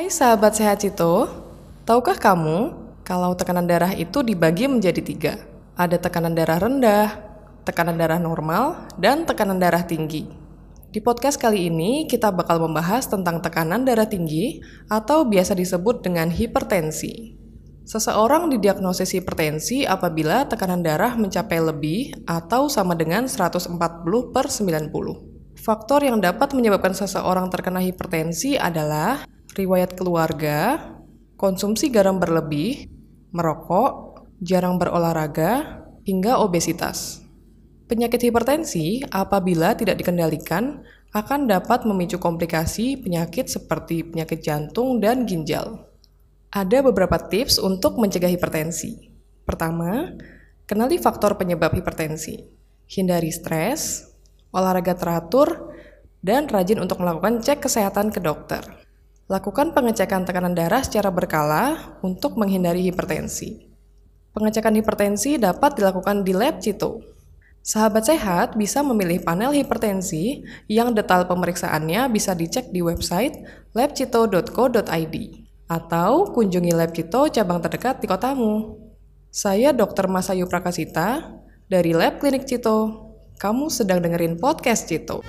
Hai sahabat sehat Cito, tahukah kamu kalau tekanan darah itu dibagi menjadi tiga? Ada tekanan darah rendah, tekanan darah normal, dan tekanan darah tinggi. Di podcast kali ini kita bakal membahas tentang tekanan darah tinggi atau biasa disebut dengan hipertensi. Seseorang didiagnosis hipertensi apabila tekanan darah mencapai lebih atau sama dengan 140 per 90. Faktor yang dapat menyebabkan seseorang terkena hipertensi adalah riwayat keluarga, konsumsi garam berlebih, merokok, jarang berolahraga, hingga obesitas. Penyakit hipertensi apabila tidak dikendalikan akan dapat memicu komplikasi penyakit seperti penyakit jantung dan ginjal. Ada beberapa tips untuk mencegah hipertensi. Pertama, kenali faktor penyebab hipertensi. Hindari stres, olahraga teratur, dan rajin untuk melakukan cek kesehatan ke dokter. Lakukan pengecekan tekanan darah secara berkala untuk menghindari hipertensi. Pengecekan hipertensi dapat dilakukan di lab Cito. Sahabat sehat bisa memilih panel hipertensi yang detail pemeriksaannya bisa dicek di website labcito.co.id atau kunjungi lab Cito cabang terdekat di kotamu. Saya Dr. Masayu Prakasita dari Lab Klinik Cito. Kamu sedang dengerin podcast Cito.